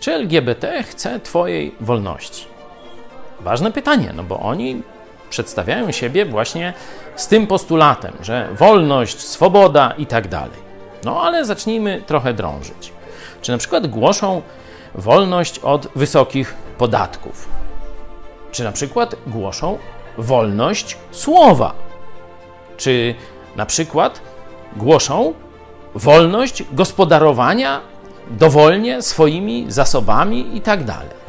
Czy LGBT chce Twojej wolności? Ważne pytanie, no bo oni przedstawiają siebie właśnie z tym postulatem, że wolność, swoboda i tak dalej. No ale zacznijmy trochę drążyć. Czy na przykład głoszą wolność od wysokich podatków? Czy na przykład głoszą wolność słowa? Czy na przykład głoszą wolność gospodarowania dowolnie swoimi zasobami i tak dalej?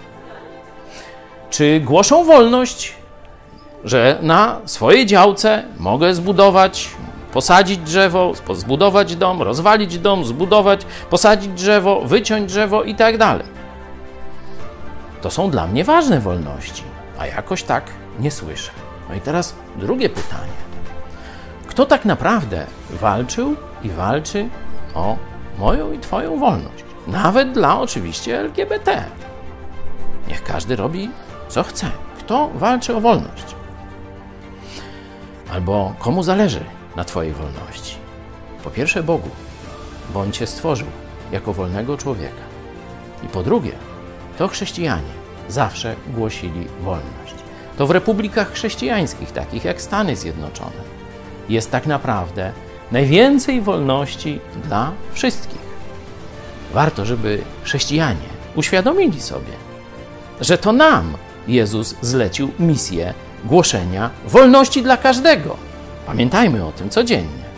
Czy głoszą wolność, że na swojej działce mogę zbudować, posadzić drzewo, zbudować dom, rozwalić dom, zbudować, posadzić drzewo, wyciąć drzewo i tak dalej? To są dla mnie ważne wolności, a jakoś tak nie słyszę. No i teraz drugie pytanie. Kto tak naprawdę walczył i walczy o moją i Twoją wolność? Nawet dla oczywiście LGBT. Niech każdy robi co chce. Kto walczy o wolność? Albo komu zależy na Twojej wolności? Po pierwsze, Bogu, bo On Cię stworzył jako wolnego człowieka. I po drugie, to chrześcijanie zawsze głosili wolność. To w republikach chrześcijańskich, takich jak Stany Zjednoczone, jest tak naprawdę najwięcej wolności dla wszystkich. Warto, żeby chrześcijanie uświadomili sobie, że to nam Jezus zlecił misję głoszenia wolności dla każdego. Pamiętajmy o tym codziennie.